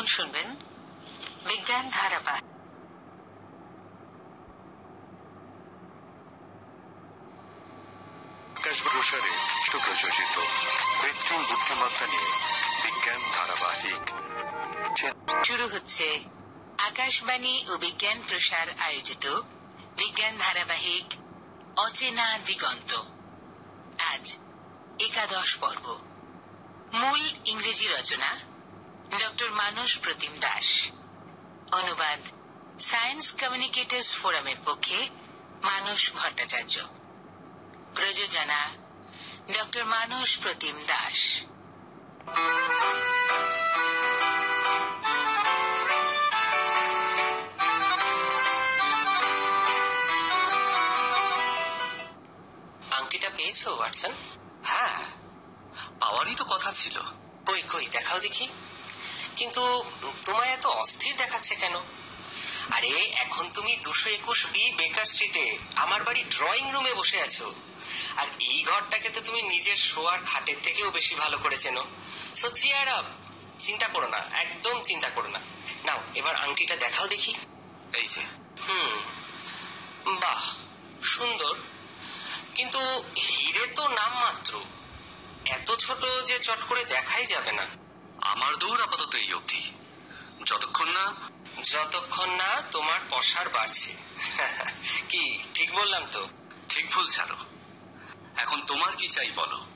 এখন শুনবেন বিজ্ঞান ধারাবাহিক। প্রসারে সুপ্রযোজিত কৃত্রিম বুদ্ধিমত্তা নিয়ে বিজ্ঞান ধারাবাহিক। শুরু হচ্ছে আকাশবাণী ও বিজ্ঞান প্রসার আয়োজিত বিজ্ঞান ধারাবাহিক অচেনা দিগন্ত। আজ একাদশ পর্ব। মূল ইংরেজি রচনা ডক্টর মানস প্রতিম দাস। অনুবাদ সায়েন্স কমিউনিকেটর্স ফোরামের পক্ষে মানস ভট্টাচার্য। প্রযোজনা, ডক্টর মানস প্রতিম দাস। আংটিটা পেয়েছ, ওয়াটসন? হ্যাঁ পাওয়ারই তো কথা ছিল। কই কই, দেখাও দেখি। কিন্তু তোমায় এত অস্থির দেখাচ্ছে কেন? আরে এখন তুমি দুশো একুশ বি বেকার স্ট্রিটে আমার বাড়ি ড্রয়িং রুমে বসে আছো। আর এই ঘরটাকে তো তুমি নিজের শোয়ার খাটের থেকেও বেশি ভালো করে চেনো। সো চেয়ার আপ চিন্তা করো না একদম চিন্তা করো না। নাও এবার আংটিটা দেখাও দেখি। এই যে। হুম বাহ সুন্দর। কিন্তু হিরে তো নাম মাত্র এত ছোট যে চট করে দেখাই যাবে না। আমার দৌড় আপাতত এই অবধি। যতক্ষণ না যতক্ষণ না তোমার পশার বাড়ছে। কি, ঠিক বললাম তো? ঠিক ভুল ছাড়ো। এখন তোমার কি চাই বলো?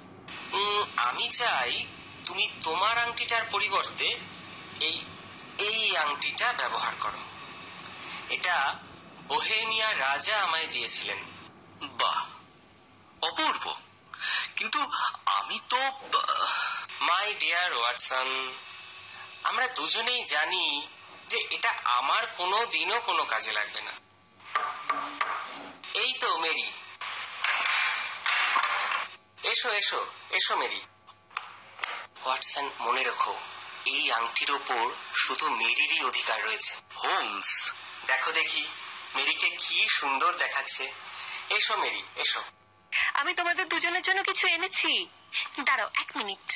আমি চাই তুমি তোমার আংটিটার পরিবর্তে এই এই আংটিটা ব্যবহার করো। এটা বোহেমিয়া রাজা আমায় দিয়েছিলেন। বাহ, অপূর্ব। কিন্তু আমি তো মাই ডিয়ার ওয়াটসন আমরা দুজনেই জানি যে এটা আমার কোনো দিনও কোনো কাজে লাগবে না। এই তো মেরি। এসো এসো এসো মেরি। ওয়াটসন মনে রেখো এই আংটির ওপর শুধু মেরিরই অধিকার রয়েছে। হোমস। দেখো দেখি মেরিকে কি সুন্দর দেখাচ্ছে। এসো মেরি এসো। আমি তোমাদের দুজনের জন্য কিছু এনেছি। দাঁড়াও এক মিনিট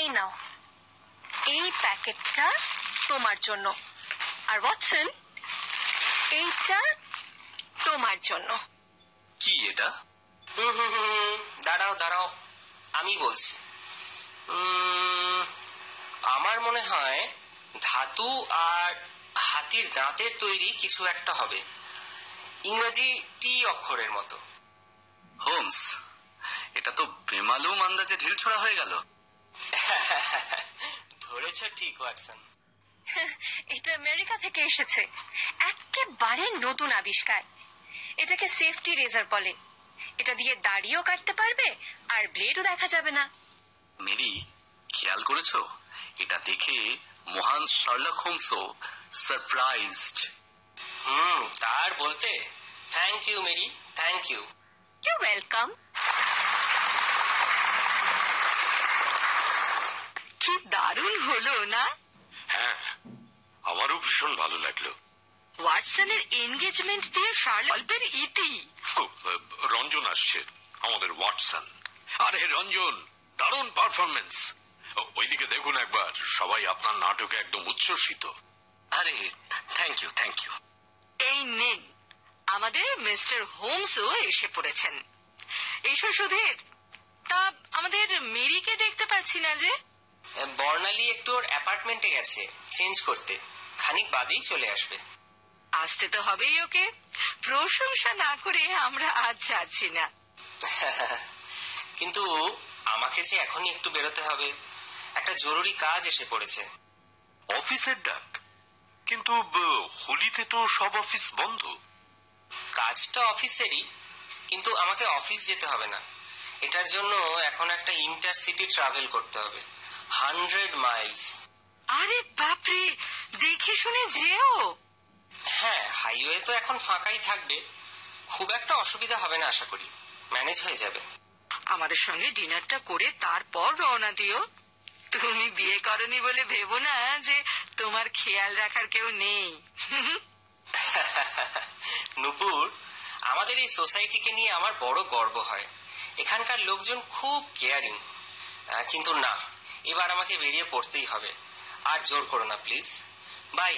এই নাও। এই প্যাকেটটা তোমার জন্য। আর ওয়াটসন এইটা তোমার জন্য। কি এটা? হুম হুম হুম হুম, দাঁড়াও দাঁড়াও। আমি বলছি। উম, আমার মনে হয় ধাতু আর হাতির দাঁতের তৈরি কিছু একটা হবে। ইংরেজি টি অক্ষরের মতো। হোমস এটা তো বেমালুম আন্দাজে ঢিল ছোড়া হয়ে গেল। ধরেছ ঠিক ওয়াটসন। এটা আমেরিকা থেকে এসেছে। একেবারে নতুন আবিষ্কার। এটাকে সেফটি রেজার বলে। এটা দিয়ে দাড়িও কাটতে পারবে আর ব্লেডও দেখা যাবে না। মেরি খেয়াল করেছ? এটা দেখে মহান শার্লক হোমসও সারপ্রাইজড হুম তার বলতে thank you Mary thank you you welcome কি দারুণ হলো না? হ্যাঁ আমারও ভীষণ ভালো লাগল। ওয়াটসনের এনগেজমেন্ট দিয়ে শার্লটের ইতি। ও, রঞ্জন আসছে আমাদের ওয়াটসন। আরে রঞ্জন দারুণ পারফরমেন্স ওইদিকে দেখুন একবার সবাই আপনার নাটকে একদম উচ্ছ্বসিত। আরে থ্যাংক ইউ থ্যাংক ইউ এই নিন আমাদের মিস্টার হোমসও এসে পড়েছেন। এসো সুধীর তা আমাদের মেরিকে দেখতে পাচ্ছি না যে। বর্ণালী একটু ওর অ্যাপার্টমেন্টে গেছে চেঞ্জ করতে। খানিক বাদেই চলে আসবে। আসতে তো হবেই ওকে। প্রশংসা না করে আমরা আজ যাচ্ছি না। কিন্তু আমাকে যে এখনই একটু বেরোতে হবে একটা জরুরি কাজ এসে পড়েছে। অফিসের ডাক। কিন্তু হোলিতে তো সব অফিস বন্ধ। কাজটা অফিসেরই কিন্তু আমাকে অফিস যেতে হবে না। এটার জন্য এখন একটা ইন্টারসিটি ট্রাভেল করতে হবে। Hundred miles. আরে বাপরে দেখে শুনে যেও। হ্যাঁ হাইওয়ে তো এখন ফাঁকাই থাকবে। খুব একটা অসুবিধা হবে না আশা করি। ম্যানেজ হয়ে যাবে। আমাদের সঙ্গে ডিনারটা করে তারপর রওনা দিও। তুমি বিয়ে করনি বলে ভেবো না যে তোমার খেয়াল রাখার কেউ নেই। নুপুর আমাদের এই সোসাইটিকে নিয়ে আমার বড় গর্ব হয়। এখানকার লোকজন খুব কেয়ারিং। কিন্তু না এবার আমাকে বেরিয়ে পড়তেই হবে। আর জোর করো না প্লিজ বাই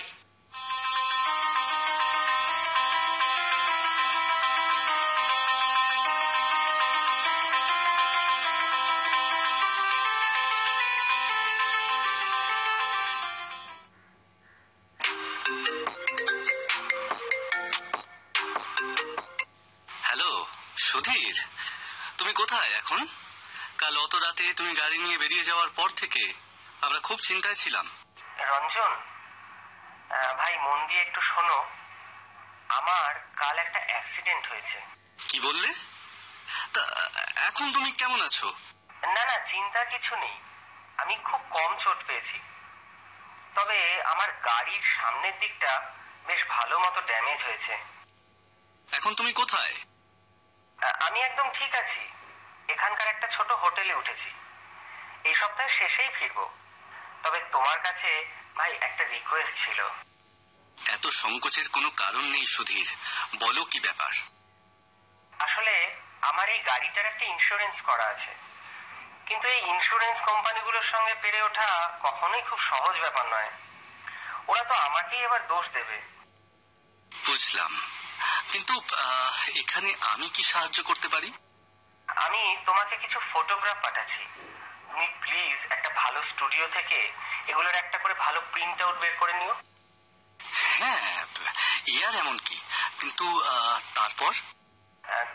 হ্যালো সুধীর। তুমি কোথায় এখন? রাতে তুমি গাড়ি নিয়ে বেরিয়ে যাওয়ার পর থেকে আমরা খুব চিন্তায় ছিলাম। রঞ্জন ভাই মন দিয়ে একটু শোনো। আমার কাল একটা অ্যাক্সিডেন্ট হয়েছে। কি বললে? তা এখন তুমি কেমন আছো? না না চিন্তার কিছু নেই। আমি খুব কম চোট পেয়েছি। তবে আমার গাড়ির সামনের দিকটা বেশ ভালো মতো ড্যামেজ হয়েছে। এখন তুমি কোথায়? আমি একদম ঠিক আছি। এখানকার একটা ছোট হোটেলে উঠেছি। এই সপ্তাহের শেষেই ফিরবো। তবে তোমার কাছে ভাই একটা রিকোয়েস্ট ছিল। এত সংকোচের কোনো কারণ নেই সুধীর। বলো কি ব্যাপার? আসলে আমার এই গাড়িটার একটা ইন্স্যুরেন্স করা আছে। কিন্তু এই ইন্স্যুরেন্স কোম্পানিগুলোর সঙ্গে পেরে ওঠা কখনোই খুব সহজ ব্যাপার নয়। ওরা তো আমাকেই এবার দোষ দেবে। বুঝলাম। কিন্তু এখানে আমি কি সাহায্য করতে পারি? আমি তোমাকে কিছু ফটোগ্রাফ পাঠাচ্ছি। তুমি প্লিজ একটা ভালো স্টুডিও থেকে এগুলোর একটা করে ভালো প্রিন্ট আউট বের করে নিও। হ্যাঁ এমন কি? কিন্তু তারপর?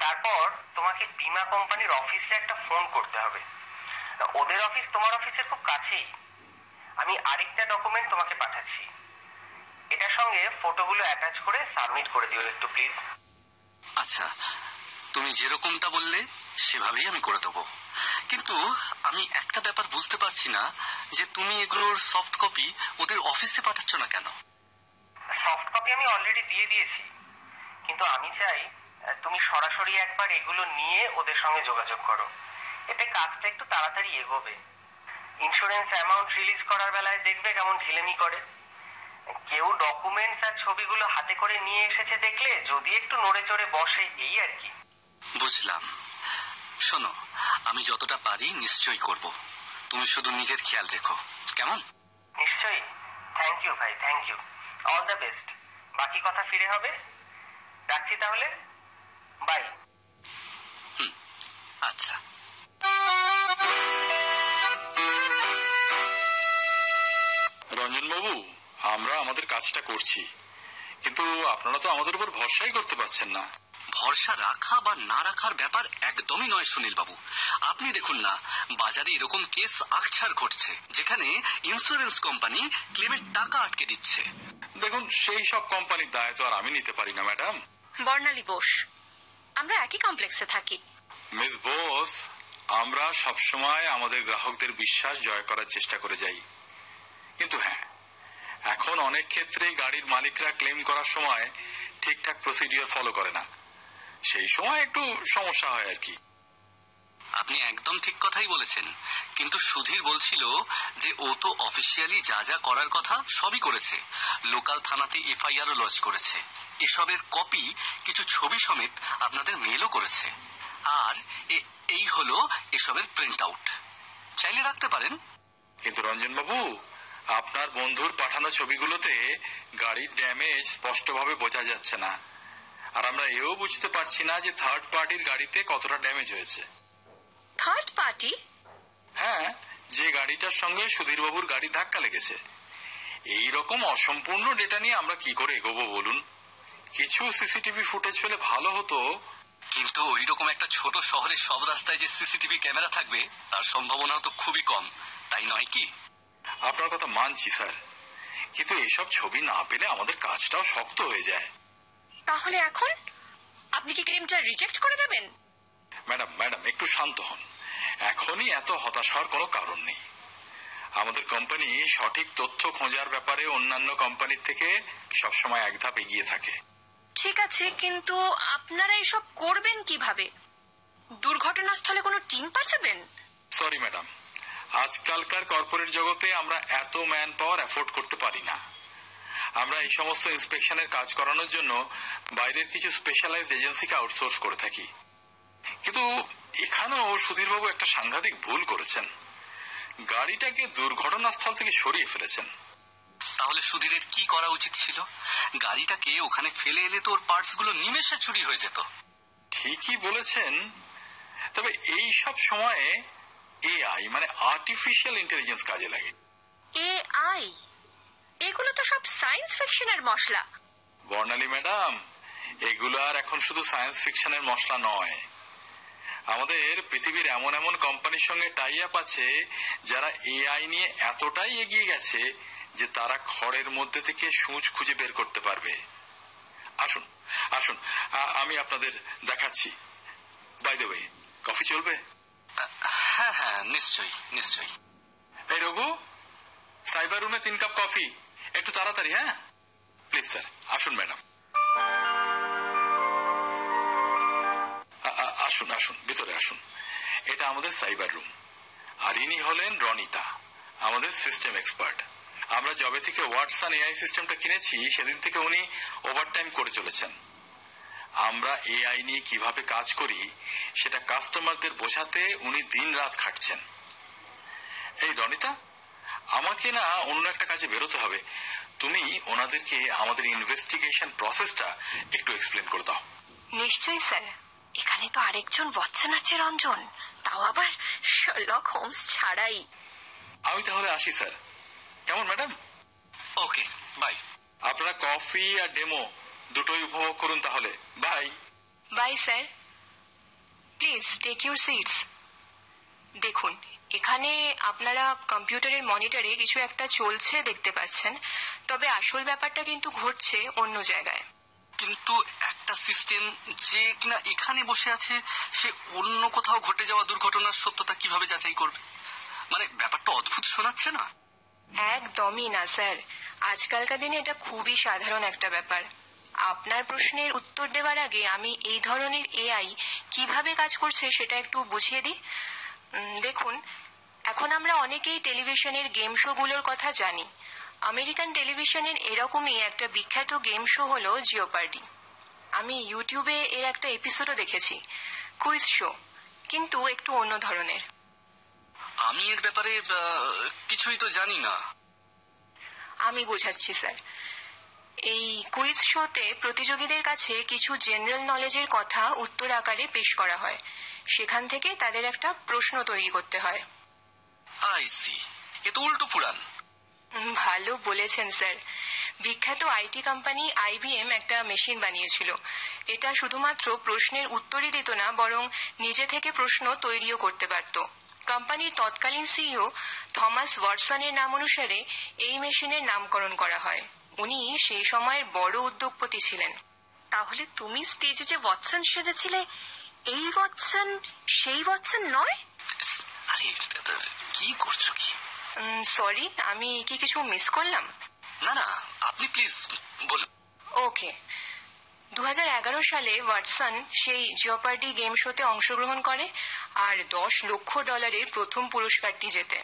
তারপর তোমাকে বীমা কোম্পানির অফিসে একটা ফোন করতে হবে। ওদের অফিস তোমার অফিসের খুব কাছেই। আমি আরেকটা ডকুমেন্ট তোমাকে পাঠাচ্ছি। এটার সঙ্গে ফটোগুলো অ্যাটাচ করে সাবমিট করে দিও একটু প্লিজ আচ্ছা তুমি যেরকমটা বললে সেভাবেই আমি করে দেবো। কিন্তু আমি একটা ব্যাপার বুঝতে পারছি না যে তুমি এগুলোর সফট কপি ওদের অফিসে পাঠাচ্ছ না কেন? সফট কপি আমি অলরেডি দিয়ে দিয়েছি। কিন্তু আমি চাই তুমি সরাসরি একবার এগুলো নিয়ে ওদের সঙ্গে যোগাযোগ করো। এতে কাজটা একটু তাড়াতাড়ি এগোবে। ইন্স্যুরেন্স অ্যামাউন্ট রিলিজ করার বেলায় দেখবে কেমন ঢিলেমি করে। কেউ ডকুমেন্টস আর ছবিগুলো হাতে করে নিয়ে এসেছে দেখলে যদি একটু নড়ে চড়ে বসে এই আর কি। বুঝলাম। শোনো আমি যতটা পারি নিশ্চয়ই করব। তুমি শুধু নিজের খেয়াল রেখো। কেমন? নিশ্চয়ই। থ্যাংক ইউ ভাই thank you all the best বাকি কথা ফিরে হবে? রাখছি তাহলে? বাই আচ্ছা। রঞ্জনবাবু আমরা আমাদের কাজটা করছি। কিন্তু আপনারা তো আমাদের উপর ভরসাই করতে পারছেন না। ভরসা রাখা বা না রাখার ব্যাপার একদমই নয় সুনীল বাবু আপনি দেখুন না বাজারে এরকম কেস আকছার ঘটছে যেখানে ইন্স্যুরেন্স কোম্পানি ক্লেমের টাকা আটকে দিচ্ছে। দেখুন সেই সব কোম্পানির দায় তো আর আমি নিতে পারি না ম্যাডাম বর্ণালী বোস আমরা একই কমপ্লেক্সে থাকি। মিস বোস আমরা সবসময় আমাদের গ্রাহকদের বিশ্বাস জয় করার চেষ্টা করে যাই। কিন্তু হ্যাঁ এখন অনেক ক্ষেত্রেই গাড়ির মালিকরা ক্লেম করার সময় ঠিকঠাক প্রসিডিওর ফলো করে না। সেই সময় একটু সমস্যা হয় আর কি। আপনি একদম ঠিক কথাই বলেছেন। কিন্তু সুধীর বলছিল যে ও তো অফিসিয়ালি যা যা করার কথা সবই করেছে। লোকাল থানাতে এফআইআরও লজ করেছে। এসবের কপি কিছু ছবি সমেত আপনাদের মেলও করেছে। আর এই হলো এসবের প্রিন্ট আউট চাইলে রাখতে পারেন। কিন্তু রঞ্জন বাবু আপনার বন্ধুর পাঠানো ছবিগুলোতে গাড়ির ড্যামেজ স্পষ্টভাবে বোঝা যাচ্ছে না। আর আমরা এও বুঝতে পারছি না যে থার্ড পার্টির গাড়িতে কতটা ড্যামেজ হয়েছে। থার্ড পার্টি হ্যাঁ যে গাড়িটার সঙ্গে সুধীরবাবুর গাড়ি ধাক্কা লেগেছে। এই রকম অসম্পূর্ণ ডেটা নিয়ে আমরা কি করে এগোবো বলুন? কিছু সিসিটিভি ফুটেজ পেলে ভালো হতো। কিন্তু ওই রকম একটা ছোট শহরে সব রাস্তায় যে সিসিটিভি ক্যামেরা থাকবে তার সম্ভাবনা তো খুবই কম। তাই নয় কি? আপনার কথা মানছি স্যার। কিন্তু এসব ছবি না পেলে আমাদের কাজটাও শক্ত হয়ে যায়। তাহলে এখন আপনি কি ক্লেমটা রিজেক্ট করে দেবেন? ম্যাডাম ম্যাডাম একটু শান্ত হন। এখনই এত হতাশ হওয়ার কোনো কারণ নেই। আমাদের কোম্পানি সঠিক তথ্য খোঁজার ব্যাপারে অন্যান্য কোম্পানির থেকে সবসময় এক ধাপ এগিয়ে থাকে। ঠিক আছে কিন্তু আপনারা এসব করবেন কীভাবে? দুর্ঘটনাস্থলে কোনো টিম পাঠাবেন? Sorry madam. আজকালকার কর্পোরেট জগতে আমরা এত ম্যান পাওয়ার অ্যাফোর্ড করতে পারি না। আমরা এই সমস্ত ইন্সপেকশনের কাজ করানোর জন্য বাইরের কিছু স্পেশালাইজড এজেন্সিকে আউটসোর্স করে থাকি। কিন্তু এখানেও সুধীরবাবু একটা সাংঘাতিক ভুল করেছেন। গাড়িটাকে দুর্ঘটনাস্থল থেকে সরিয়ে ফেলেছেন। তাহলে সুধীরের কি করা উচিত ছিল? গাড়িটাকে ওখানে ফেলে এলে তো ওর পার্টসগুলো নিমেষে চুরি হয়ে যেত। ঠিকই বলেছেন। তবে এই সব সময়ে এআই মানে আর্টিফিশিয়াল ইন্টেলিজেন্স কাজে লাগে। এ আই এগুলো তো সব সায়েন্স ফিকশনের মশলা। বর্ণালী ম্যাডাম এগুলো আর এখন শুধু সায়েন্স ফিকশনের মশলা নয়। আমাদের পৃথিবীর এমন এমন কোম্পানির সঙ্গে টাই আপ আছে যারা এআই নিয়ে এতটাই এগিয়ে গেছে যে তারা খড়ের মধ্যে থেকে সূচ খুঁজে বের করতে পারবে। আসুন আসুন আমি আপনাদের দেখাচ্ছি। বাই দ্য ওয়ে কফি চলবে? হ্যাঁ হ্যাঁ নিশ্চয়ই নিশ্চয়ই। এই রঘু সাইবার রুমে তিন কাপ কফি একটু তাড়াতাড়ি হ্যাঁ? প্লিজ স্যার আসুন ম্যাডাম আসুন আসুন, ভিতরে আসুন। এটা আমাদের সাইবার রুম আর ইনি হলেন রনিতা, আমাদের সিস্টেম এক্সপার্ট আমরা জবে থেকে ওয়াটসন এআই সিস্টেমটা কিনেছি, সেদিন থেকে উনি ওভারটাইম করে চলেছেন। আমরা এআই নিয়ে কীভাবে কাজ করি, সেটা কাস্টমারদের বোঝাতে উনি দিন রাত খাটছেন। এই রনিতা আমাকে না অন্য একটা কাজে বেরোতে হবে। তুমি ওনাদেরকে আমাদের ইনভেস্টিগেশন প্রসেসটা একটু এক্সপ্লেন করে দাও। নিশ্চয়ই স্যার। এখানে তো আরেকজন ওয়াটসন আছে রঞ্জন। তাও আবার শার্লক হোমস ছাড়াই। আমি তাহলে আসি স্যার। কেমন ম্যাডাম? Okay bye. আপনারা কফি আর ডেমো দুটোই উপভোগ করুন তাহলে। Bye. Bye sir. Please take your seats দেখুন এখানে আপনারা কম্পিউটারের মনিটরে কিছু একটা চলছে দেখতে পাচ্ছেন তবে আসল ব্যাপারটা কিন্তু ঘটছে অন্য জায়গায়। কিন্তু একটা সিস্টেম যে কিনা এখানে বসে আছে সে অন্য কোথাও ঘটে যাওয়া দুর্ঘটনার সত্যতা কীভাবে যাচাই করবে? মানে ব্যাপারটা অদ্ভুত শোনাচ্ছে না? একদমই না স্যার। আজকালকার দিনে এটা খুবই সাধারণ একটা ব্যাপার। আপনার প্রশ্নের উত্তর দেওয়ার আগে আমি এই ধরনের এআই কীভাবে কাজ করছে সেটা একটু বুঝিয়ে দিই। দেখুন এখন আমরা অনেকেই টেলিভিশনের গেম শোগুলোর কথা জানি। আমেরিকান টেলিভিশনের এরকমই একটা বিখ্যাত গেম শো হলো জিওপার্ডি। আমি ইউটিউবে এর একটা এপিসোডও দেখেছি কুইজ শো কিন্তু একটু অন্য ধরনের। আমি এর ব্যাপারে কিছুই তো জানি না। আমি বোঝাচ্ছি স্যার। এই কুইজ শোতে প্রতিযোগীদের কাছে কিছু জেনারেল নলেজের কথা উত্তর আকারে পেশ করা হয়। সেখান থেকে তাদের একটা প্রশ্ন তৈরি করতে হয়। আই সি এ তো উল্টো পুরান উম, ভালো বলেছেন স্যার। বিখ্যাত আইটি কোম্পানি আইবিএম একটা মেশিন বানিয়েছিল। এটা শুধুমাত্র প্রশ্নের উত্তরই দিত না বরং নিজে থেকে প্রশ্ন তৈরিও করতে পারত। কোম্পানির তৎকালীন সিইও থমাস ওয়াটসনের নাম অনুসারে এই মেশিনের নামকরণ করা হয়। উনি সেই সময়ের বড় উদ্যোগপতি ছিলেন। তাহলে তুমি স্টেজে যে ওয়াটসন সেজেছিলে এই ওয়াটসন সেই ওয়াটসন নয়? আরে কি করছ কি? সরি আমি কি কিছু মিস করলাম? না না আপনি প্লিজ বলুন। ওকে দুহাজার এগারো সালে ওয়াটসন সেই জিওপার্ডি গেম শোতে অংশগ্রহণ করে আর দশ লক্ষ ডলারের প্রথম পুরস্কারটি জেতে।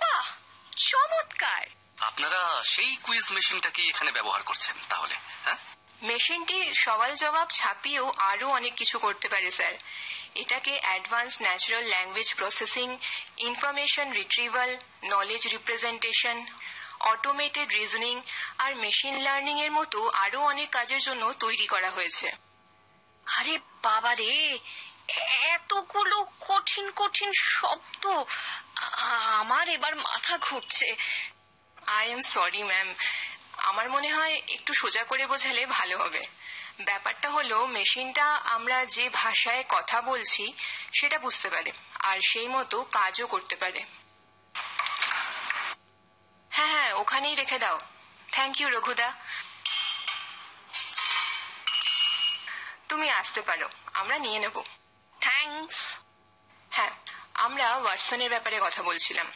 বাহ! চমৎকার! আপনারা সেই কুইজ মেশিনটাকে এখানে ব্যবহার করছেন তাহলে হ্যাঁ? মেশিনটি সওয়াল জবাব ছাপিয়েও আরও অনেক কিছু করতে পারে স্যার। এটাকে advance natural language processing information retrieval knowledge representation automated reasoning আর মেশিন লার্নিং এর মতো আরও অনেক কাজের জন্য তৈরি করা হয়েছে। আরে বাবা রে এতগুলো কঠিন কঠিন শব্দ আমার এবার মাথা ঘুরছে। আই এম সরি ম্যাম আমার মনে হয় একটু সোজা করে বোঝালে ভালো হবে। ব্যাপারটা হলো মেশিনটা আমরা যে ভাষায় কথা বলছি সেটা বুঝতে পারে আর সেই মতো কাজও করতে পারে। হ্যাঁ হ্যাঁ ওখানেই রেখে দাও। থ্যাংক ইউ রঘুদা। তুমি আসতে পারো আমরা নিয়ে নেব। থ্যাঙ্কস হ্যাঁ আমরা ওয়াটসনের ব্যাপারে কথা বলছিলাম।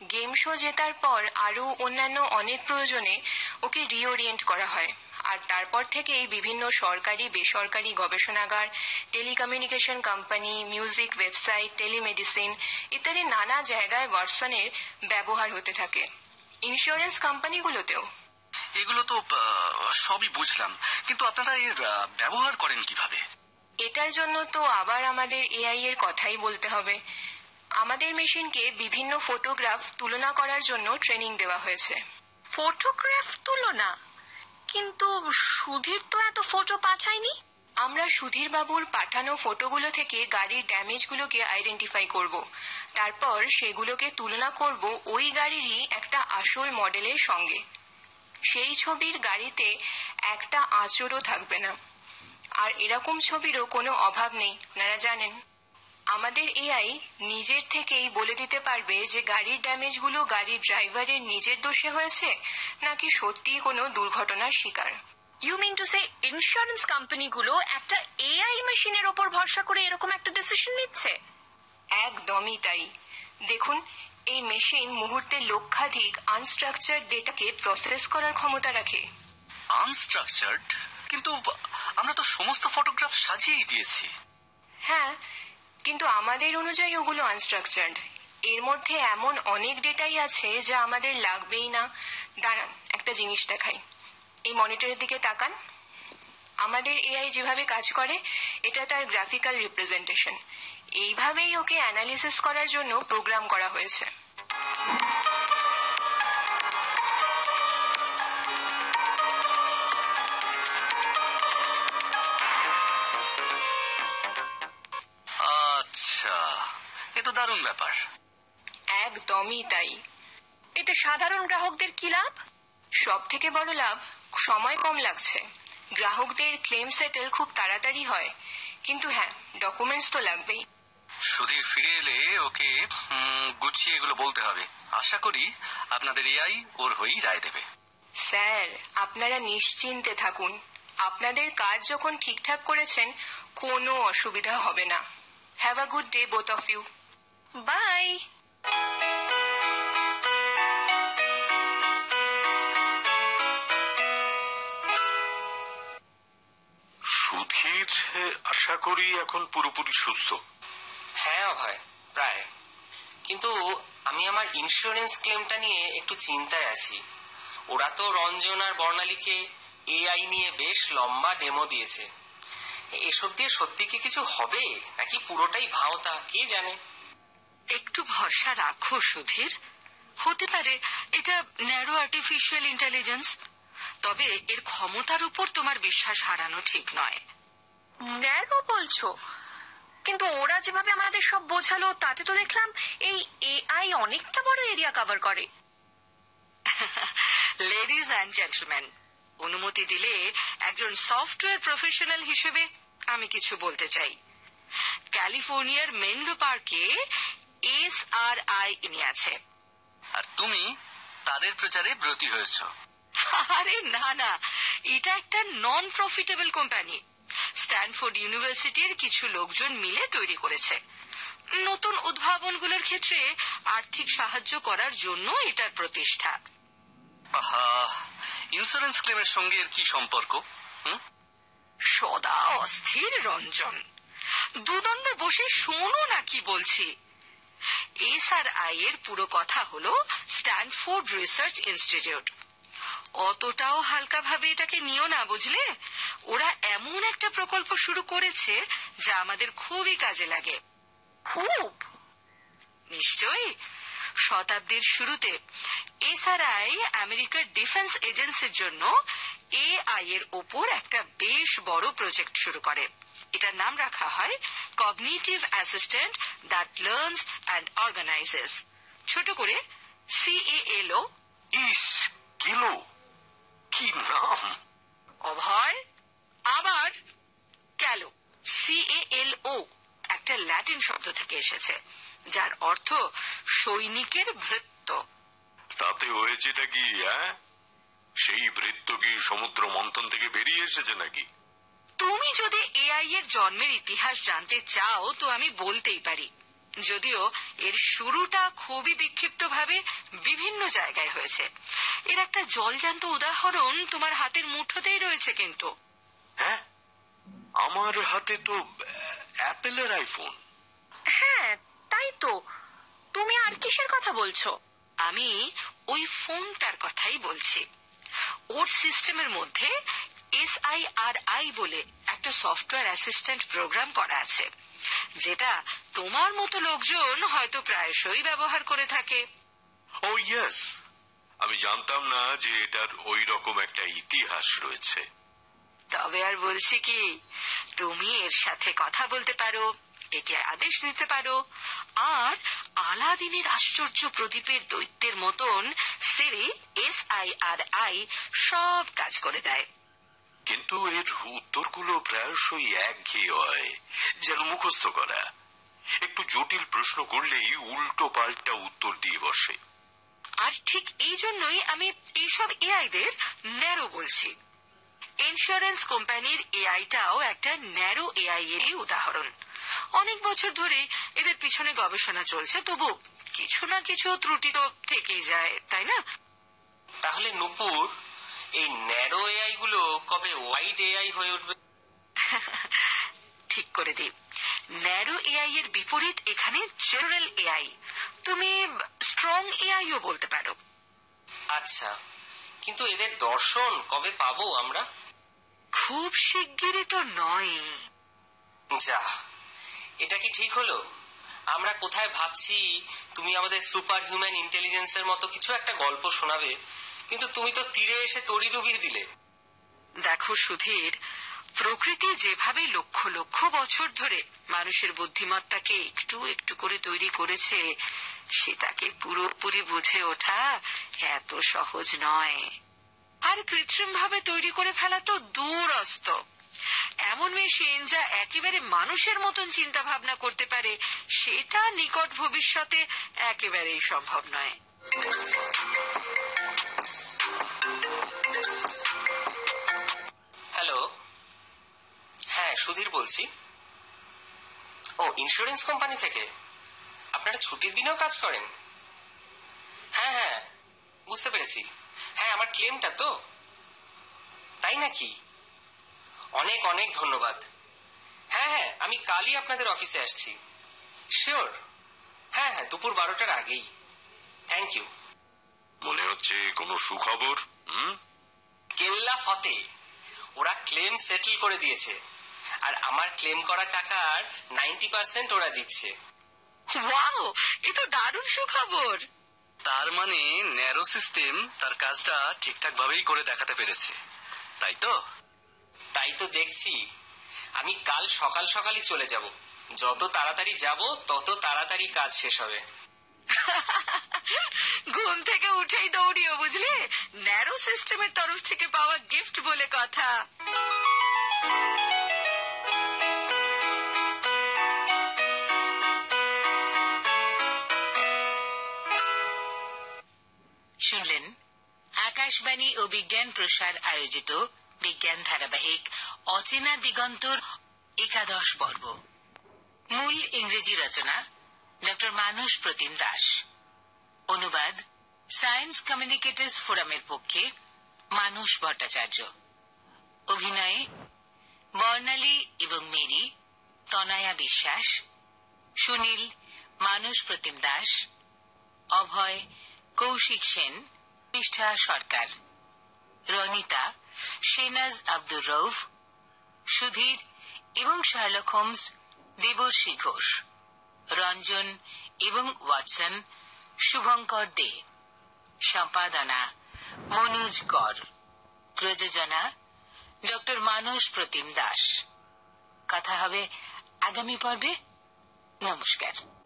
গেম শো জেতার পর আরও অন্যান্য অনেক প্রয়োজনে ওকে রিওরিয়েন্ট করা হয়। আর তারপর থেকেই বিভিন্ন সরকারি বেসরকারি গবেষণাগার telecommunication company music website telemedicine ইত্যাদি নানা জায়গায় ওয়াটসনের ব্যবহার হতে থাকে। ইন্স্যুরেন্স কোম্পানিগুলোতেও এগুলো তো সবই বুঝলাম। কিন্তু আপনারা এর ব্যবহার করেন কীভাবে? এটার জন্য তো আবার আমাদের এআই এর কথাই বলতে হবে। আমাদের মেশিনকে বিভিন্ন ফটোগ্রাফ তুলনা করার জন্য ট্রেনিং দেওয়া হয়েছে। ফটোগ্রাফ তুলনা? কিন্তু সুধীর তো এত ফটো পাঠায়নি? আমরা সুধীর বাবুর পাঠানো ফটোগুলো থেকে গাড়ির ড্যামেজগুলোকে আইডেন্টিফাই করব। তারপর সেগুলোকে তুলনা করব ওই গাড়িরই একটা আসল মডেলের সঙ্গে। সেই ছবির গাড়িতে একটা আঁচড়ও থাকবে না। আর এরকম ছবিরও কোনো অভাব নেই আপনারা জানেন। আমাদের এআই নিজের থেকেই বলে দিতে পারবে যে গাড়ির ড্যামেজগুলো গাড়ির ড্রাইভারের নিজের দোষে হয়েছে নাকি সত্যিই কোনো দুর্ঘটনার শিকার? You mean to say insurance কোম্পানিগুলো একটা এআই মেশিনের ওপর ভরসা করে এরকম একটা ডিসিশন নিচ্ছে? একদমই তাই। দেখুন এই মেশিন মুহূর্তে লক্ষাধিক আনস্ট্রাকচার ডেটাকে প্রসেস করার ক্ষমতা রাখে। আনস্ট্রাকচার্ড কিন্তু আমরা তো সমস্ত ফটোগ্রাফ সাজিয়েই দিয়েছি। হ্যাঁ কিন্তু আমাদের অনুযায়ী ওগুলো আনস্ট্রাকচার্ড এর মধ্যে এমন অনেক ডেটাই আছে যা আমাদের লাগবেই না। দাঁড়ান, একটা জিনিস দেখাই। এই মনিটরের দিকে তাকান। আমাদের এআই যেভাবে কাজ করে, এটা তার গ্রাফিক্যাল রিপ্রেজেন্টেশন এইভাবেই ওকে অ্যানালিসিস করার জন্য প্রোগ্রাম করা হয়েছে। দারুণ ব্যাপার। একদমই তাই। এতে সাধারণ গ্রাহকদের কি লাভ? সব থেকে বড় লাভ সময় কম লাগছে। গ্রাহকদের ক্লেম সেটেল খুব তাড়াতাড়ি হয়। কিন্তু হ্যাঁ ডকুমেন্টস তো লাগবেই। সুধীর ফিরে এলে ওকে গুছিয়ে এগুলো বলতে হবে। আশা করি আপনাদের এআই ওর হয়েই রায় দেবে। স্যার আপনারা নিশ্চিন্তে থাকুন। আপনাদের কাজ যখন ঠিকঠাক করেছেন কোনো অসুবিধা হবে না। Have a good day both of you. Bye Sudhir আশা করি এখন পুরোপুরি সুস্থ। হ্যাঁ অভয় প্রায়। কিন্তু আমি আমার ইন্স্যুরেন্স ক্লেমটা নিয়ে একটু চিন্তায় আছি। ওরা তো রঞ্জন আর বর্ণালীকে এআই নিয়ে বেশ লম্বা ডেমো দিয়েছে। এসব দিয়ে সত্যি কি কিছু হবে? নাকি পুরোটাই ভাওতা? কে জানে? একটু ভরসা রাখো সুধীর। হতে পারে এটা ন্যারো আর্টিফিশিয়াল ইন্টেলিজেন্স তবে এর ক্ষমতার উপর তোমার বিশ্বাস হারানো ঠিক নয়। ন্যারো বলছো? কিন্তু ওরা যেভাবে আমাদের সব বোঝালো তাতে তো দেখলাম এই এআই অনেকটা বড় এরিয়া কভার করে। লেডিজ অ্যান্ড জেন্টলম্যান অনুমতি দিলে একজন সফটওয়্যার প্রফেশনাল হিসেবে আমি কিছু বলতে চাই। ক্যালিফোর্নিয়ার মেন্ডো পার্কে এস আর আই নিয়ে আছে। আর তুমি তাদের প্রচারে ব্রতী হয়েছ। আরে না না। এটা একটা নন প্রফিটেবল কোম্পানি স্ট্যানফোর্ড ইউনিভার্সিটির কিছু লোকজন মিলে তৈরি করেছে। নতুন উদ্ভাবনগুলোর ক্ষেত্রে আর্থিক সাহায্য করার জন্য এটার প্রতিষ্ঠা। ইন্স্যুরেন্স ক্লেমের সঙ্গে এর কি সম্পর্ক সদা অস্থির রঞ্জন। দুদণ্ড বসে শোনো না কি বলছি। এস আর আই এর পুরো কথা হলো স্ট্যানফোর্ড রিসার্চ ইনস্টিটিউট অতটাও হালকাভাবে এটাকে নিও না বুঝলে? ওরা এমন একটা প্রকল্প শুরু করেছে যা আমাদের খুবই কাজে লাগে। খুব? নিশ্চয়ই। শতাব্দীর শুরুতে এসআরআই আমেরিকার ডিফেন্স এজেন্সির জন্য এআই এর ওপর একটা বেশ বড় প্রজেক্ট শুরু করে। এটার নাম রাখা হয় cognitive assistant that learns and organises ছোট করে সিএএলও ইস কিলো কি নাম? অভয়। আবার ক্যালো সিএএলও একটা ল্যাটিন শব্দ থেকে এসেছে যার অর্থ সৈনিকের ভৃত্য। তাতে হয়েছেটা কি হ্যাঁ সেই বৃত্ত কি সমুদ্র মন্থন থেকে বেরিয়ে এসেছে নাকি? তুমি যদি এআই এর জন্মের ইতিহাস জানতে চাও তো আমি বলতেই পারি। যদিও এর শুরুটা খুবই বিক্ষিপ্তভাবে বিভিন্ন জায়গায় হয়েছে। এর একটা জলজান্ত উদাহরণ তোমার হাতের মুঠোতেই রয়েছে কিন্তু। হ্যাঁ? আমার হাতে তো অ্যাপেলের আইফোন হ্যাঁ তাই তো। তুমি আর কিসের কথা বলছো? আমি ওই ফোনটার কথাই বলছি। ওর সিস্টেমের মধ্যে এস আই আর আই বলে একটা সফটওয়্যার অ্যাসিস্ট্যান্ট প্রোগ্রাম করা আছে যেটা তোমার মতো লোকজন হয়তো প্রায়শই ব্যবহার করে থাকে। ও ইয়েস আমি জানতাম না যে এটার ওই রকম একটা ইতিহাস রয়েছে। তবে আর বলছি কি তুমি এর সাথে কথা বলতে পারো একে আদেশ দিতে পারো আর আলাদিনের আশ্চর্য প্রদীপের দৈত্যের মতন Siri S I R I সব কাজ করে দেয়। কিন্তু এর উত্তরগুলো প্রায়শই একঘেয়ে হয় যেন মুখস্থ করা। একটু জটিল প্রশ্ন করলেই উল্টো পাল্টা উত্তর দিয়ে বসে। আর ঠিক এই জন্যই আমি এইসব এআইদের ন্যারো বলছি। ইন্স্যুরেন্স কোম্পানির এআইটাও একটা ন্যারো এআই এরই উদাহরণ। অনেক বছর ধরে এদের পিছনে গবেষণা চলছে তবু কিছু না কিছু ত্রুটি তো থেকেই যায় তাই না? তাহলে নুপুর এই ন্যারো এআই গুলো কবে হোয়াইট এআই হয়ে উঠবে? ঠিক করে দিই। ন্যারো এআই এর বিপরীত এখানে জেনারেল এআই তুমি স্ট্রং এআইও বলতে পারো। আচ্ছা কিন্তু এদের দর্শন কবে পাবো আমরা? খুব শিগগিরই তো নয়। যা এটা কি ঠিক হলো? আমরা কোথায় ভাবছি? তুমি আমাদের সুপার হিউম্যান ইন্টেলিজেন্সের মতো কিছু একটা গল্প শোনাবে। কিন্তু তুমি তো তীরে এসে তড়ি ডুবিয়ে দিলে। দেখো সুধীর, প্রকৃতি যেভাবে লক্ষ লক্ষ বছর ধরে মানুষের বুদ্ধিমত্তাকে একটু একটু করে তৈরি করেছে, সেটাকে পুরোপুরি বুঝে ওঠা এত সহজ নয়। আর কৃত্রিম ভাবে তৈরি করে ফেলা তো দূরস্ত। এমন মেশিন যা একেবারে মানুষের মতন চিন্তা ভাবনা করতে পারে, সেটা নিকট ভবিষ্যতে একেবারেই সম্ভব নয়। সুধীর বলছি। ও ইন্স্যুরেন্স কোম্পানি থেকে? আপনারা ছুটির দিনেও কাজ করেন? হ্যাঁ হ্যাঁ বুঝতে পেরেছি। হ্যাঁ আমার ক্লেমটা তো। তাই নাকি? অনেক অনেক ধন্যবাদ। হ্যাঁ হ্যাঁ আমি কালই আপনাদের অফিসে আসছি। শিওর হ্যাঁ হ্যাঁ দুপুর বারোটার আগেই। থ্যাংক ইউ মনে হচ্ছে কোনো সুখবর হুম? কেল্লা ফতে ওরা ক্লেম সেটেল করে দিয়েছে। আর আমার ক্লেম করা টাকার নাইনটি পার্সেন্ট ওরা দিচ্ছে। ওয়াও এ তো দারুণ সুখবর। তার মানে ন্যারো সিস্টেম তার কাজটা ঠিকঠাক ভাবেই করে দেখাতে পেরেছে। তাই তো? তাই তো দেখছি। আমি কাল সকাল সকালই চলে যাব। যত তাড়াতাড়ি যাব তত তাড়াতাড়ি কাজ শেষ হবে। ঘুম থেকে উঠেই দৌড়িও বুঝলে? ন্যারো সিস্টেমের তরফ থেকে পাওয়া গিফট বলে কথা। শুনলেন, আকাশবাণী ও বিজ্ঞান প্রসার আয়োজিত বিজ্ঞান ধারাবাহিক অচেনা দিগন্তর একাদশ পর্ব। মূল ইংরেজি রচনা, ডক্টর মানস প্রতিম দাস। অনুবাদ, সায়েন্স কমিউনিকেটর্স ফোরামের পক্ষে মানুষ ভট্টাচার্য। অভিনয়ে, বর্ণালী এবং মেরি, তনয়া বিশ্বাস। সুনীল মানুষ প্রতিম দাস। অভয় কৌশিক সেন নিষ্ঠা সরকার। রনিতা, শেনাজ আব্দুর রৌফ সুধীর এবং শার্লক হোমস, দেবশ্রী ঘোষ। রঞ্জন এবং ওয়াটসন, শুভঙ্কর দে। সম্পাদনা, মনোজ কর। প্রযোজনা, ডক্টর মানস প্রতিম দাস। কথা হবে আগামী পর্বে। নমস্কার।